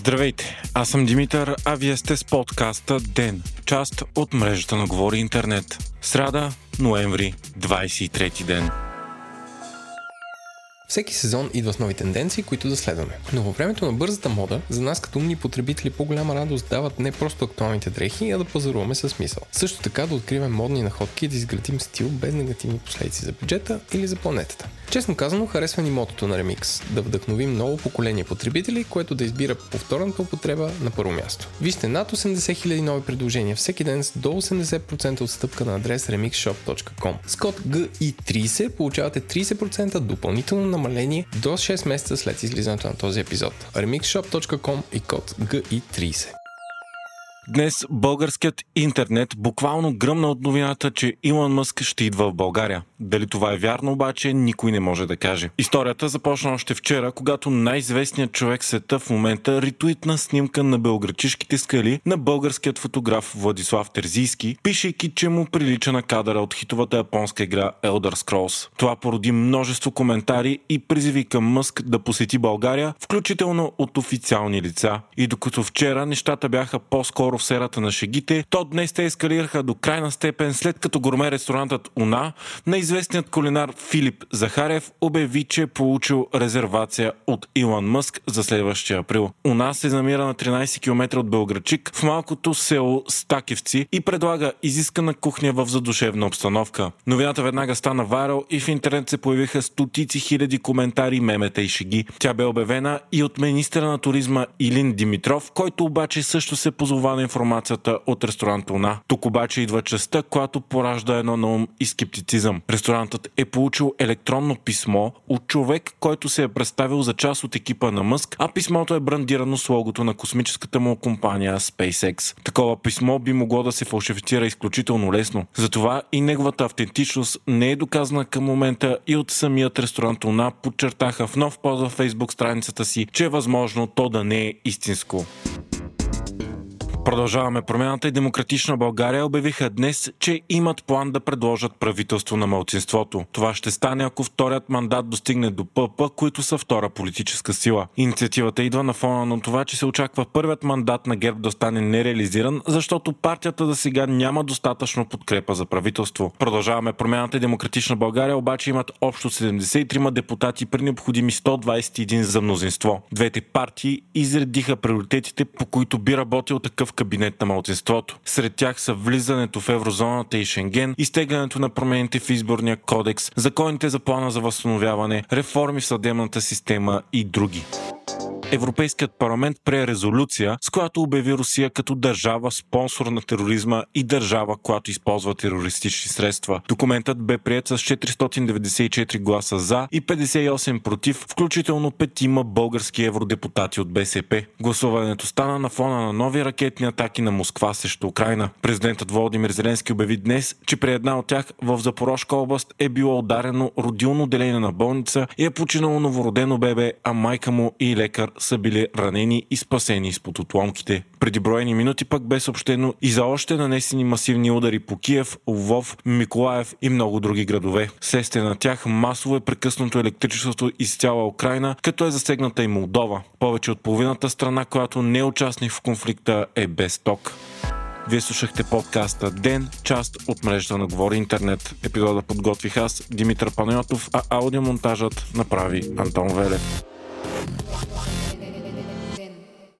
Здравейте, аз съм Димитър, а вие сте с подкаста ДЕН, част от мрежата на Говори Интернет. Сряда, ноември, 23 ден. Всеки сезон идва с нови тенденции, които да следваме. Но във времето на бързата мода, за нас като умни потребители по-голяма радост дават не просто актуалните дрехи, а да пазаруваме със смисъл. Също така да откриваме модни находки и да изградим стил без негативни последици за бюджета или за планетата. Честно казано, харесва ни мотото на Remix – да вдъхновим ново поколение потребители, което да избира повторната употреба на първо място. Вижте над 80 000 нови предложения всеки ден с до 80% отстъпка на адрес remixshop.com. С код GI30 получавате 30% допълнително намаление до 6 месеца след излизането на този епизод. remixshop.com и код GI30. Днес българският интернет буквално гръмна от новината, че Илон Мъск ще идва в България. Дали това е вярно обаче, никой не може да каже. Историята започна още вчера, когато най-известният човек света в момента ритуитна снимка на белграчишките скали на българският фотограф Владислав Терзийски, пишейки, че му прилича на кадъра от хитовата японска игра Elder Scrolls. Това породи множество коментари и призиви към Мъск да посети България, включително от официални лица. И докато вчера нещата бяха по-скоро в серата на шегите, то днес те ескалираха до крайна степен след като гурме ресторантът Уна на известният кулинар Филип Захарев обяви, че е получил резервация от Илон Мъск за следващия април. Уна се намира на 13 км от Белграчик в малкото село Стакевци и предлага изискана кухня в задушевна обстановка. Новината веднага стана варал и в интернет се появиха стотици хиляди коментари, мемета и шеги. Тя бе обявена и от министра на туризма Илин Димитров, който обаче също се позова на информацията от ресторант Уна. Тук обаче идва частта, която поражда едно на ум и скептицизъм. Ресторантът е получил електронно писмо от човек, който се е представил за част от екипа на Мъск, а писмото е брандирано с логото на космическата му компания SpaceX. Такова писмо би могло да се фалшифицира изключително лесно. Затова и неговата автентичност не е доказана към момента и от самият ресторант Уна подчертаха в нов пост във Facebook страницата си, че е възможно то да не е истинско. Продължаваме промяната и Демократична България обявиха днес, че имат план да предложат правителство на малцинството. Това ще стане, ако вторият мандат достигне до ПП, които са втора политическа сила. Инициативата идва на фона на това, че се очаква първият мандат на ГЕРБ да стане нереализиран, защото партията за сега няма достатъчно подкрепа за правителство. Продължаваме промяната и Демократична България обаче имат общо 73 депутати при необходими 121 за мнозинство. Двете партии изредиха приоритетите, по които би работил такъв кабинет на малцинството. Сред тях са влизането в еврозоната и Шенген, изтеглянето на промените в изборния кодекс, законите за плана за възстановяване, реформи в съдебната система и други. Европейският парламент прие резолюция, с която обяви Русия като държава спонсор на тероризма и държава, която използва терористични средства. Документът бе прият с 494 гласа за и 58 против, включително петима български евродепутати от БСП. Гласуването стана на фона на нови ракетни атаки на Москва срещу Украина. Президентът Володимир Зеленски обяви днес, че при една от тях в Запорожка област е било ударено родилно отделение на болница и е починало новородено бебе, а майка му и лекар са били ранени и спасени изпод отломките. Преди броени минути пък бе съобщено и за още нанесени масивни удари по Киев, Лвов, Миколаев и много други градове. Следствие на тях масово е прекъснато електричеството из цяла Украина, като е засегната и Молдова. Повече от половината страна, която не е участник в конфликта е без ток. Вие слушахте подкаста Ден, част от мрежата на Говори Интернет. Епизода подготвих аз, Димитър Панайотов, а аудиомонтажът направи Антон Велев.